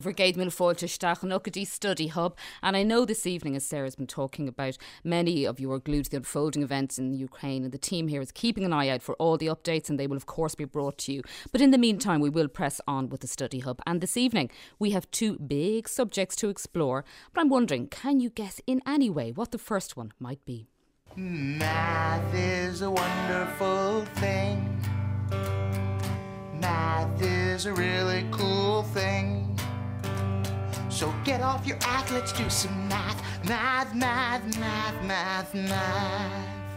Brigade Milfáilteisteach an Study Hub. And I know this evening, as Sarah's been talking about, many of you are glued to the unfolding events in Ukraine, and the team here is keeping an eye out for all the updates, and they will, of course, be brought to you. But in the meantime, we will press on with the Study Hub. And this evening, we have two big subjects to explore. But I'm wondering, can you guess in any way what the first one might be? Math is a wonderful thing. Math is a really cool thing. So get off your act, let's do some math. Math, math, math, math, math.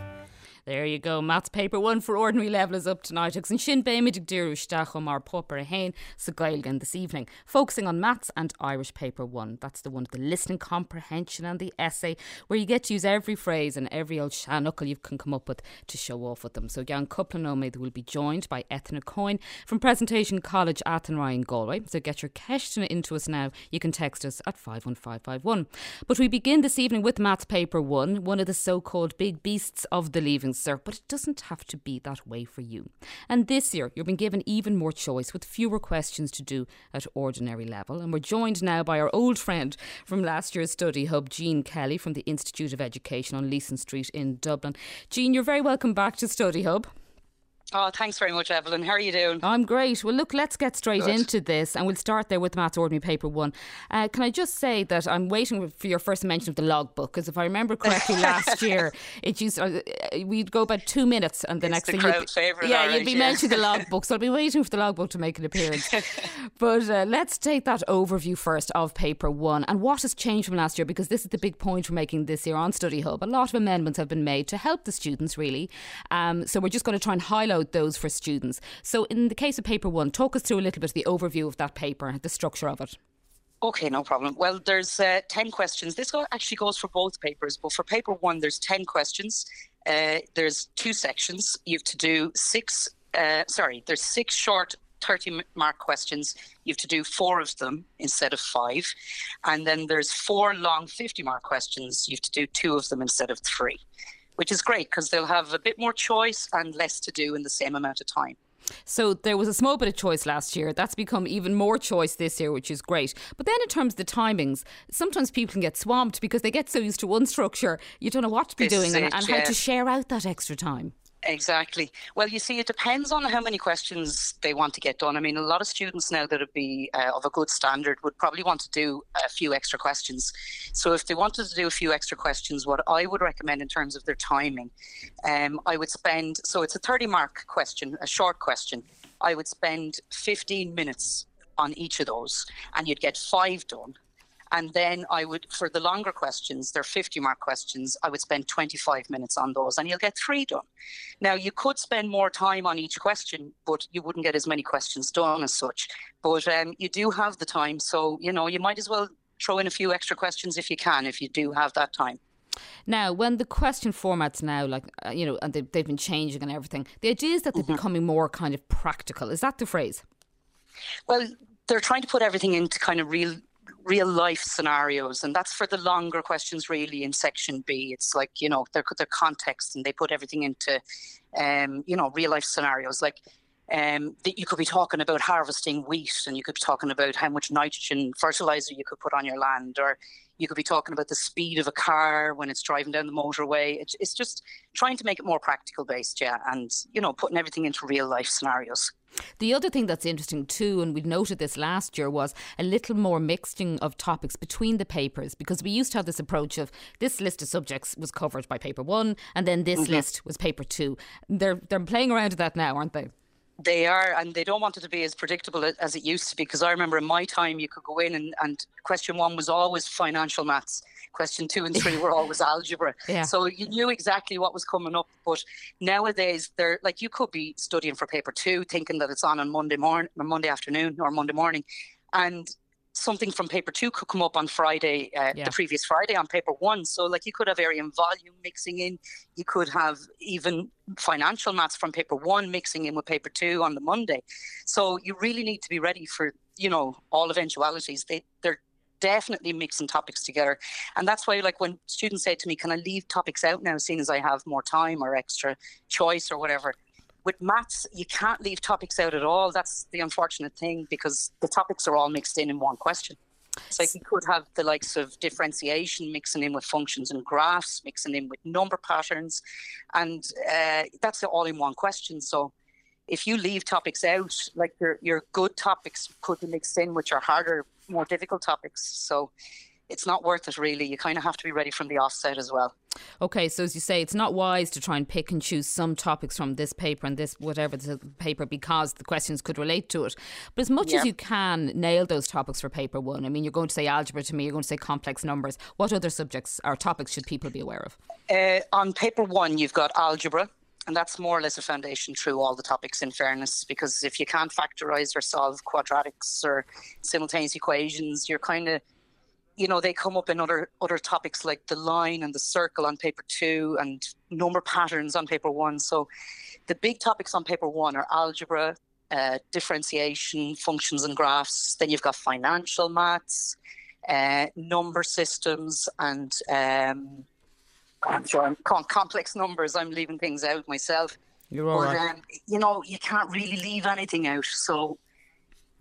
There you go. Maths paper one for ordinary level is up tonight. Agus an sin béimiidir dúrúisteach mar popper hain sa gailgan this evening, focusing on maths and Irish paper one. That's the one the listening comprehension and the essay, where you get to use every phrase and every old shanuckle you can come up with to show off with them. So Jan Kuplanome will be joined by Ethna Coyne from Presentation College Athenry in Galway. So get your question into us now. You can text us at 51551. But we begin this evening with maths paper one, one of the so-called big beasts of the leaving sir, but it doesn't have to be that way for you. And this year, you've been given even more choice with fewer questions to do at ordinary level. And we're joined now by our old friend from last year's study hub, Jean Kelly from the Institute of Education on Leeson Street in Dublin. Jean, you're very welcome back to Study Hub. Oh, thanks very much, Evelyn. How are you doing? I'm great. Well, look, let's get straight Good. into this, and we'll start there with Maths Ordinary Paper One. Uh, can I just say that I'm waiting for your first mention of the logbook because if I remember correctly, last year it used uh, we'd go about two minutes, and the it's next the thing, crowd favorite, yeah, right, you'd be yeah. mentioning the logbook. So I'll be waiting for the logbook to make an appearance. but uh, let's take that overview first of Paper One and what has changed from last year because this is the big point we're making this year on Study Hub. A lot of amendments have been made to help the students, really. Um, so we're just going to try and highlight those for students. So, in the case of paper one, talk us through a little bit of the overview of that paper, the structure of it. Okay, no problem. Well, there's uh, 10 questions. This actually goes for both papers, but for paper one, there's 10 questions. Uh, there's two sections. You have to do six, uh, sorry, there's six short 30 mark questions. You have to do four of them instead of five. And then there's four long 50 mark questions. You have to do two of them instead of three which is great because they'll have a bit more choice and less to do in the same amount of time. So there was a small bit of choice last year. That's become even more choice this year, which is great. But then in terms of the timings, sometimes people can get swamped because they get so used to one structure, you don't know what to be this doing and, and yeah. how to share out that extra time. Exactly. Well, you see, it depends on how many questions they want to get done. I mean, a lot of students now that would be uh, of a good standard would probably want to do a few extra questions. So, if they wanted to do a few extra questions, what I would recommend in terms of their timing, um, I would spend so it's a 30 mark question, a short question. I would spend 15 minutes on each of those, and you'd get five done. And then I would, for the longer questions, they're 50 mark questions, I would spend 25 minutes on those and you'll get three done. Now, you could spend more time on each question, but you wouldn't get as many questions done as such. But um, you do have the time. So, you know, you might as well throw in a few extra questions if you can, if you do have that time. Now, when the question formats now, like, uh, you know, and they've, they've been changing and everything, the idea is that they're Mhm. becoming more kind of practical. Is that the phrase? Well, they're trying to put everything into kind of real real life scenarios and that's for the longer questions really in section b. It's like you know their, their context and they put everything into um you know real life scenarios. Like um, that you could be talking about harvesting wheat and you could be talking about how much nitrogen fertilizer you could put on your land or you could be talking about the speed of a car when it's driving down the motorway it's, it's just trying to make it more practical based yeah and you know putting everything into real life scenarios The other thing that's interesting too, and we noted this last year, was a little more mixing of topics between the papers because we used to have this approach of this list of subjects was covered by paper one, and then this Mhm. list was paper two. They're they're playing around with that now, aren't they? They are, and they don't want it to be as predictable as it used to be. Because I remember in my time, you could go in and, and question one was always financial maths, question two and three were always algebra. Yeah. So you knew exactly what was coming up. But nowadays, they're like you could be studying for paper two, thinking that it's on on Monday morning, or Monday afternoon, or Monday morning, and something from paper two could come up on Friday, uh, Yeah. the previous Friday on paper one. So like you could have area and volume mixing in. You could have even financial maths from paper one mixing in with paper two on the Monday. So you really need to be ready for you know all eventualities. They they're definitely mixing topics together, and that's why like when students say to me, "Can I leave topics out now, seeing as I have more time or extra choice or whatever?" With maths, you can't leave topics out at all. That's the unfortunate thing because the topics are all mixed in in one question. So you could have the likes of differentiation mixing in with functions and graphs, mixing in with number patterns, and uh, that's all in one question. So if you leave topics out, like your your good topics could be mixed in with your harder, more difficult topics. So it's not worth it really. You kind of have to be ready from the offset as well. Okay, so as you say, it's not wise to try and pick and choose some topics from this paper and this whatever the paper because the questions could relate to it. But as much yeah. as you can nail those topics for paper one, I mean, you're going to say algebra to me, you're going to say complex numbers. What other subjects or topics should people be aware of? Uh, on paper one, you've got algebra. And that's more or less a foundation through all the topics, in fairness, because if you can't factorize or solve quadratics or simultaneous equations, you're kind of you know they come up in other other topics like the line and the circle on paper two and number patterns on paper one. So the big topics on paper one are algebra uh, differentiation functions and graphs. Then you've got financial maths uh, number systems and um, I'm sure I'm complex numbers. I'm leaving things out myself. You're all but, right. um, you know you can't really leave anything out. So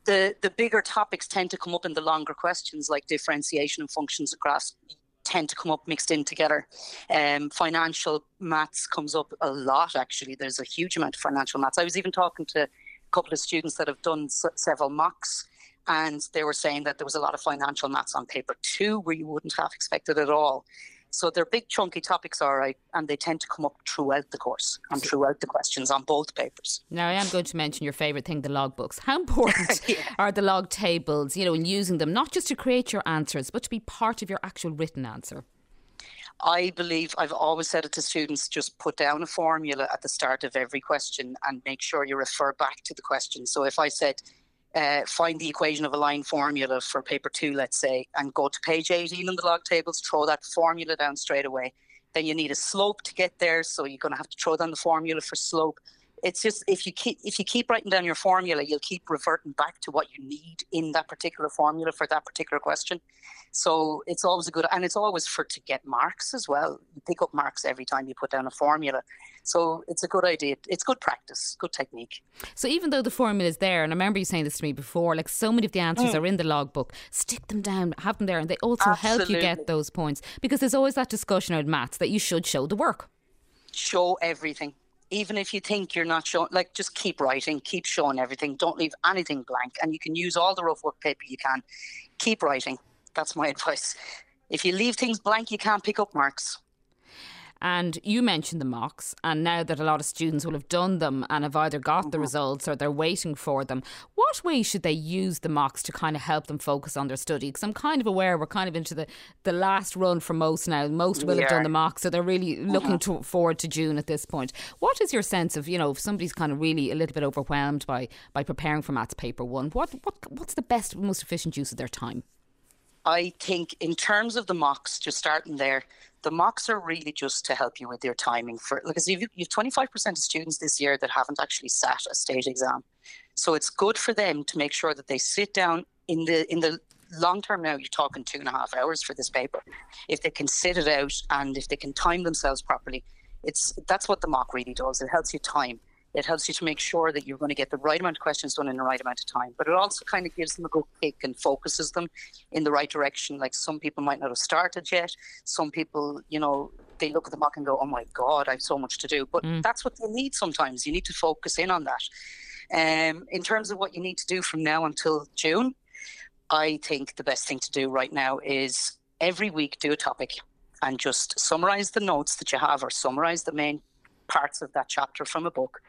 the the bigger topics tend to come up in the longer questions like differentiation and functions of graphs tend to come up mixed in together. Um, financial maths comes up a lot actually. There's a huge amount of financial maths. I was even talking to a couple of students that have done s- several mocks and they were saying that there was a lot of financial maths on paper too where you wouldn't have expected at all. So they're big chunky topics, all right, and they tend to come up throughout the course and throughout the questions on both papers. Now, I am going to mention your favourite thing, the logbooks. How important yeah. are the log tables, you know, in using them, not just to create your answers, but to be part of your actual written answer? I believe I've always said it to students just put down a formula at the start of every question and make sure you refer back to the question. So if I said, uh, find the equation of a line formula for paper two, let's say, and go to page 18 in the log tables, throw that formula down straight away. Then you need a slope to get there, so you're going to have to throw down the formula for slope it's just if you keep if you keep writing down your formula, you'll keep reverting back to what you need in that particular formula for that particular question. So it's always a good, and it's always for to get marks as well. You pick up marks every time you put down a formula. So it's a good idea. It's good practice, good technique. So even though the formula is there, and I remember you saying this to me before, like so many of the answers mm. are in the logbook, stick them down, have them there, and they also Absolutely. help you get those points because there's always that discussion about maths that you should show the work. Show everything even if you think you're not showing, like just keep writing, keep showing everything. Don't leave anything blank, and you can use all the rough work paper you can. Keep writing. That's my advice. If you leave things blank, you can't pick up marks. And you mentioned the mocks, and now that a lot of students will have done them and have either got mm-hmm. the results or they're waiting for them, what way should they use the mocks to kind of help them focus on their study? Because I'm kind of aware we're kind of into the, the last run for most now. Most will yeah. have done the mocks, so they're really mm-hmm. looking to, forward to June at this point. What is your sense of, you know, if somebody's kind of really a little bit overwhelmed by, by preparing for maths paper one, what, what what's the best, most efficient use of their time? I think in terms of the mocks, just starting there, the mocks are really just to help you with your timing for because you've, you've 25% of students this year that haven't actually sat a state exam. So it's good for them to make sure that they sit down in the in the long term now you're talking two and a half hours for this paper. If they can sit it out and if they can time themselves properly it's that's what the mock really does. It helps you time it helps you to make sure that you're going to get the right amount of questions done in the right amount of time. But it also kind of gives them a good kick and focuses them in the right direction. Like some people might not have started yet. Some people, you know, they look at the mock and go, "Oh my God, I have so much to do." But mm. that's what they need sometimes. You need to focus in on that. Um, in terms of what you need to do from now until June, I think the best thing to do right now is every week do a topic and just summarize the notes that you have or summarize the main parts of that chapter from a book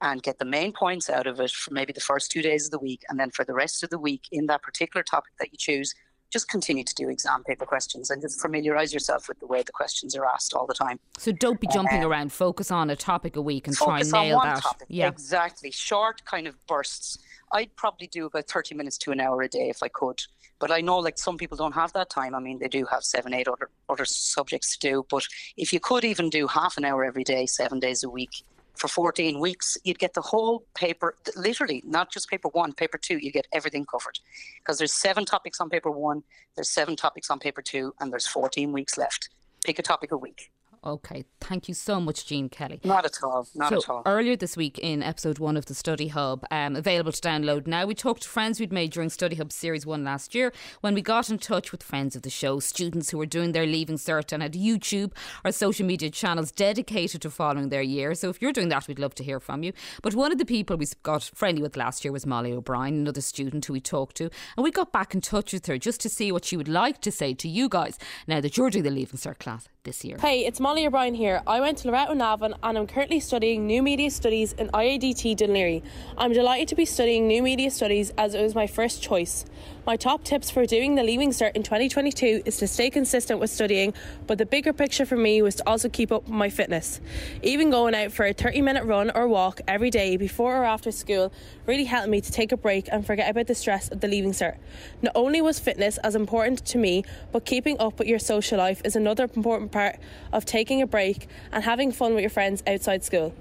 and get the main points out of it for maybe the first two days of the week. And then for the rest of the week, in that particular topic that you choose, just continue to do exam paper questions and just familiarize yourself with the way the questions are asked all the time. So don't be jumping um, around. Focus on a topic a week and try and nail that. Topic. Yeah, exactly. Short kind of bursts. I'd probably do about thirty minutes to an hour a day if I could. But I know like some people don't have that time. I mean, they do have seven, eight other other subjects to do. But if you could even do half an hour every day, seven days a week for 14 weeks, you'd get the whole paper, literally, not just paper one, paper two, you get everything covered. Because there's seven topics on paper one, there's seven topics on paper two, and there's 14 weeks left. Pick a topic a week. Okay, thank you so much, Jean Kelly. Not at all. Not so at all. Earlier this week in episode one of the Study Hub, um, available to download now, we talked to friends we'd made during Study Hub Series 1 last year when we got in touch with friends of the show, students who were doing their Leaving Cert and had YouTube or social media channels dedicated to following their year. So if you're doing that, we'd love to hear from you. But one of the people we got friendly with last year was Molly O'Brien, another student who we talked to. And we got back in touch with her just to see what she would like to say to you guys now that you're doing the Leaving Cert class this year. Hey, it's Molly O'Brien here. I went to Loreto Navan and I'm currently studying New Media Studies in IADT Dún Laoghaire. I'm delighted to be studying New Media Studies as it was my first choice. My top tips for doing the Leaving Cert in 2022 is to stay consistent with studying, but the bigger picture for me was to also keep up my fitness. Even going out for a 30 minute run or walk every day before or after school really helped me to take a break and forget about the stress of the Leaving Cert. Not only was fitness as important to me, but keeping up with your social life is another important part of taking a break and having fun with your friends outside school.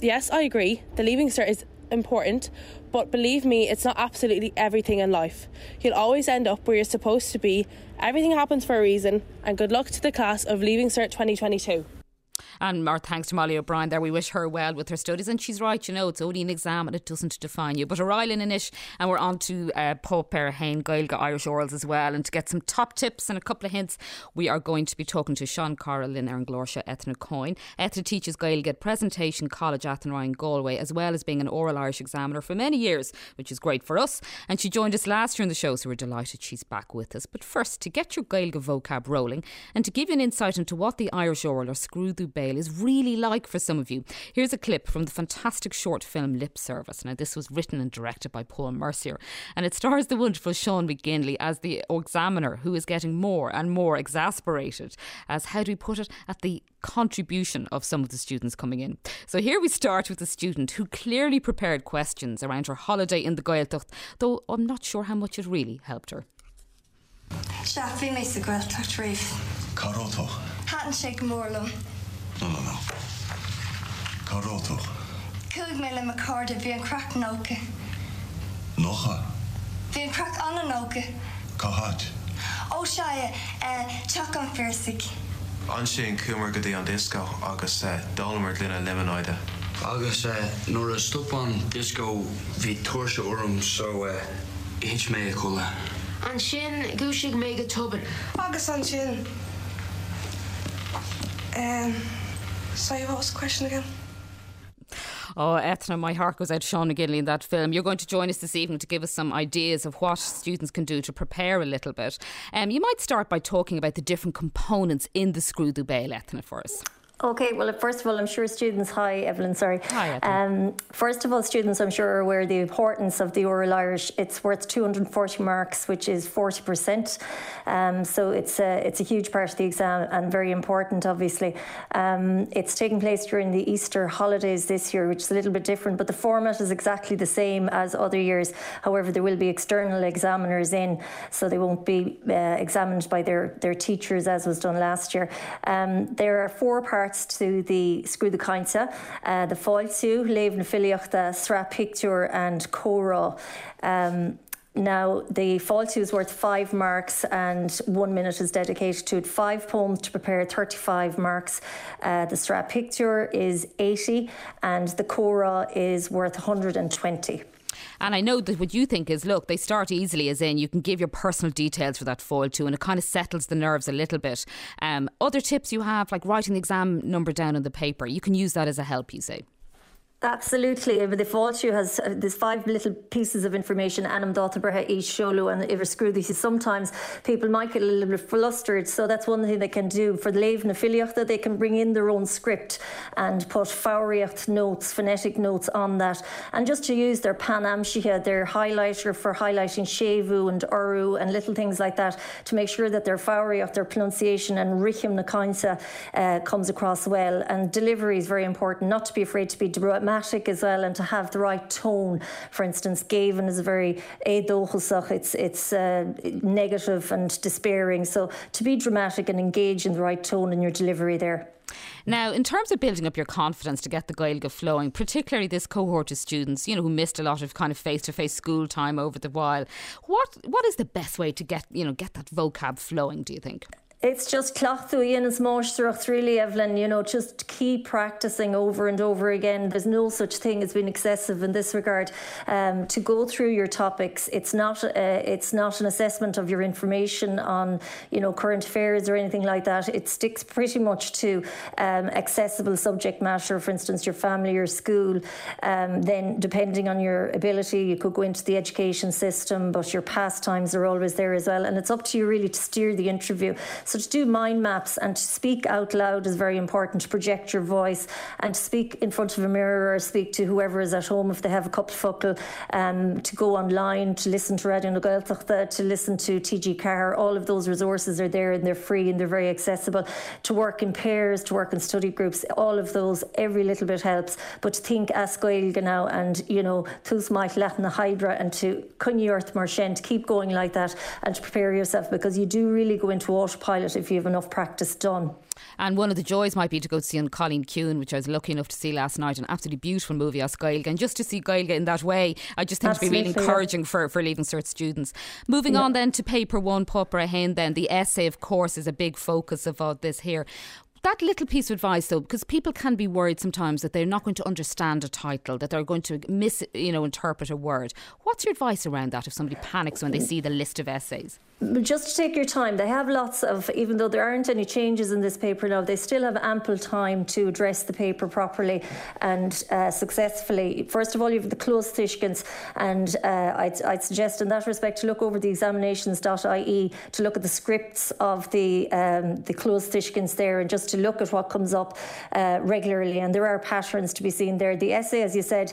Yes, I agree, the Leaving Cert is important, but believe me, it's not absolutely everything in life. You'll always end up where you're supposed to be. Everything happens for a reason, and good luck to the class of Leaving Cert 2022. And our thanks to Molly O'Brien there. We wish her well with her studies. And she's right, you know, it's only an exam and it doesn't define you. But O'Reilly in ish, and we're on to uh, Póipéir Hain Gaeilge Irish Orals as well. And to get some top tips and a couple of hints, we are going to be talking to Sean Carroll, Lynn Aaron Glórsha, Ethna Coyne. Ethna teaches Gaeilge at Presentation College Athenry Galway, as well as being an oral Irish examiner for many years, which is great for us. And she joined us last year in the show, so we're delighted she's back with us. But first, to get your Gaeilge vocab rolling and to give you an insight into what the Irish oral or Scrúdú Béal is really like for some of you. Here's a clip from the fantastic short film Lip Service. Now, this was written and directed by Paul Mercier, and it stars the wonderful Sean McGinley as the examiner who is getting more and more exasperated as, how do we put it, at the contribution of some of the students coming in. So here we start with a student who clearly prepared questions around her holiday in the Gaeltacht, though I'm not sure how much it really helped her. Shaffi mé sa Gaeltacht riomh. Carótó. Hatan sé go mórlam. No, no, no. Carótó. Cúig mé le macarda bhí an crack nóca. Nocha. Bhí an crack anna nóca. Cahat. Ó se teach an fearsigh. An sin cumar go dtí an disco agus dulmar lína lemoide. Agus uh, nuair a stopán disco hí tuairse orm so uh, hit mé a chola. An sin gúsigh mé go tuban. Agus an sin. Um, sorry, what was the question again? Oh, Ethna, my heart goes out to Sean McGinley in that film. You're going to join us this evening to give us some ideas of what students can do to prepare a little bit. Um, you might start by talking about the different components in the Scrúdú Béal, Ethna, for us. Okay, well, first of all, I'm sure students, hi Evelyn, sorry. Hi, um, first of all, students, I'm sure are aware of the importance of the Oral Irish. It's worth 240 marks, which is 40%. Um, so it's a, it's a huge part of the exam and very important, obviously. Um, it's taking place during the Easter holidays this year, which is a little bit different, but the format is exactly the same as other years. However, there will be external examiners in, so they won't be uh, examined by their, their teachers as was done last year. Um, there are four parts to the Scrúdú Cainte, uh, the Fáiltiú, Léamh na Filíochta, Sraith Pictiúr and Comhrá. Um, now, the Fáiltiú is worth five marks and one minute is dedicated to it. Five poems to prepare 35 marks. Uh, the Sraith Pictiúr is 80 and the Comhrá is worth 120. And I know that what you think is look, they start easily, as in you can give your personal details for that foil too, and it kind of settles the nerves a little bit. Um, other tips you have, like writing the exam number down on the paper, you can use that as a help, you say. Absolutely. But the Fáiltiú has uh, five little pieces of information anam dátabrethe each showlu and iver screw sometimes people might get a little bit flustered. So that's one thing they can do. For the Léamh na they can bring in their own script and put fáiriocht notes, phonetic notes on that. And just to use their panamshiha, their highlighter for highlighting séimhiú and urú and little things like that to make sure that their fáiriocht, their pronunciation and richim na kainsa uh, comes across well. And delivery is very important, not to be afraid to be dramatic dramatic as well and to have the right tone. For instance, Gavin is a very it's, it's uh, negative and despairing. So to be dramatic and engage in the right tone in your delivery there. Now, in terms of building up your confidence to get the Gaeilge flowing, particularly this cohort of students, you know, who missed a lot of kind of face-to-face school time over the while, what what is the best way to get you know get that vocab flowing? Do you think? It's just clochtú is máisteach really, Evelyn, you know, just keep practicing over and over again. There's no such thing as being excessive in this regard. Um, to go through your topics, it's not uh, it's not an assessment of your information on, you know, current affairs or anything like that. It sticks pretty much to um, accessible subject matter, for instance, your family or school. Um, then, depending on your ability, you could go into the education system, but your pastimes are always there as well. And it's up to you really to steer the interview. To do mind maps and to speak out loud is very important, to project your voice and to speak in front of a mirror or speak to whoever is at home if they have a couple focal, um, to go online, to listen to Raidió na Gaeltachta, to listen to TG Ceathair. All of those resources are there and they're free and they're very accessible. To work in pairs, to work in study groups, all of those, every little bit helps. But to think as now and, you know, tus might Latin Hydra and to Cunny Earth Marchent, keep going like that and to prepare yourself because you do really go into autopilot pilot if you have enough practice done. And one of the joys might be to go to see An Cailín Ciúin, which I was lucky enough to see last night, an absolutely beautiful movie as Gaeilge. And just to see Gaeilge in that way, I just think Absolutely, it'd be really encouraging for, for Leaving Cert students. Moving yeah. on then to paper one, Popper Hain, then the essay, of course, is a big focus of all this here that little piece of advice though because people can be worried sometimes that they're not going to understand a title that they're going to miss you know interpret a word what's your advice around that if somebody panics when they see the list of essays just to take your time. They have lots of, even though there aren't any changes in this paper now, they still have ample time to address the paper properly and uh, successfully. First of all, you have the closed Tishkins, and uh, I'd, I'd, suggest in that respect to look over the examinations.ie to look at the scripts of the um, the closed Tishkins there and just to look at what comes up uh, regularly. And there are patterns to be seen there. The essay, as you said,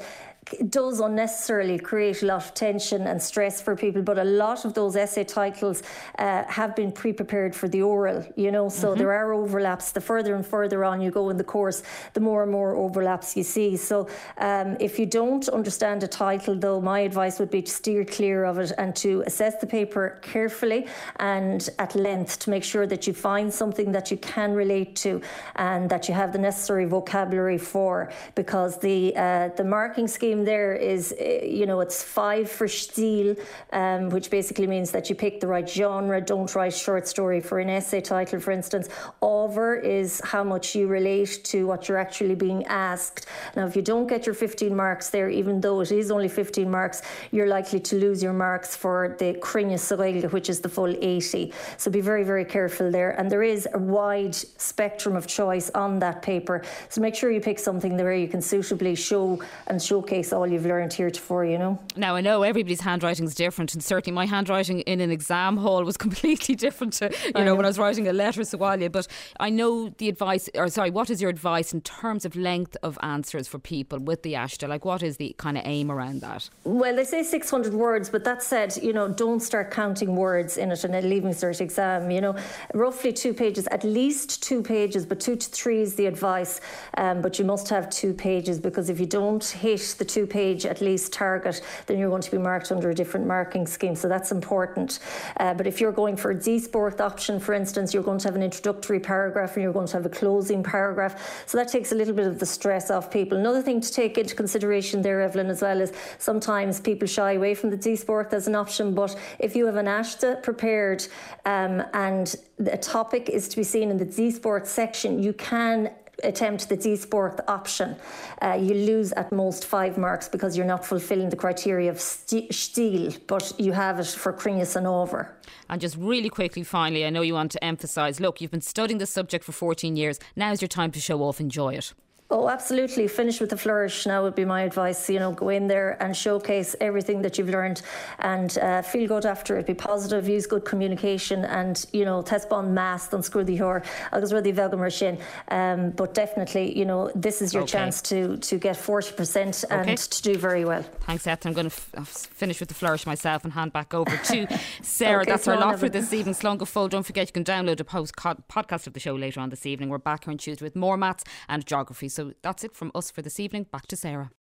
does unnecessarily create a lot of tension and stress for people, but a lot of those essay titles uh, have been pre prepared for the oral, you know, so mm-hmm. there are overlaps. The further and further on you go in the course, the more and more overlaps you see. So um, if you don't understand a title, though, my advice would be to steer clear of it and to assess the paper carefully and at length to make sure that you find something that you can relate to and that you have the necessary vocabulary for, because the uh, the marking scheme there is, eh, you know, it's five for steel, um, which basically means that you pick the right genre. Don't write short story for an essay title, for instance. Over is how much you relate to what you're actually being asked. Now, if you don't get your 15 marks there, even though it is only 15 marks, you're likely to lose your marks for the Crinne which is the full 80. So be very, very careful there. And there is a wide spectrum of choice on that paper. So make sure you pick something there you can suitably show and showcase all you've learned heretofore, you know. Now, I know everybody's handwriting is different, and certainly my handwriting in an exam hall was completely different to, you know, know, when I was writing a letter to Walia. But I know the advice, or sorry, what is your advice in terms of length of answers for people with the AISTE? Like, what is the kind of aim around that? Well, they say 600 words, but that said, you know, don't start counting words in it in a Leaving Cert exam. You know, roughly two pages, at least two pages, but two to three is the advice. Um, but you must have two pages because if you don't hit the two page at least target, then you're going to be marked under a different marking scheme. So that's important. Uh, but if you're going for a Z Sport option, for instance, you're going to have an introductory paragraph and you're going to have a closing paragraph. So that takes a little bit of the stress off people. Another thing to take into consideration there, Evelyn, as well, is sometimes people shy away from the Z Sport as an option. But if you have an AISTE prepared um, and a topic is to be seen in the Z Sport section, you can attempt the Z Sport option, uh, you lose at most five marks because you're not fulfilling the criteria of steel, but you have it for Crinus and over. And just really quickly, finally, I know you want to emphasise look, you've been studying this subject for 14 years. Now's your time to show off, enjoy it. Oh, absolutely. Finish with a flourish now would be my advice. You know, go in there and showcase everything that you've learned and uh, feel good after it. Be positive, use good communication and, you know, testbon mass don screw the rudi velga mar sin. Um, but definitely, you know, this is your okay. chance to to get 40% and okay. to do very well. Thanks, Eth. I'm going to f- finish with the flourish myself and hand back over to Sarah. okay, That's our lot for this evening. Slonga full. Don't forget you can download a post podcast of the show later on this evening. We're back here on Tuesday with more maths and geography. So that's it from us for this evening. Back to Sarah.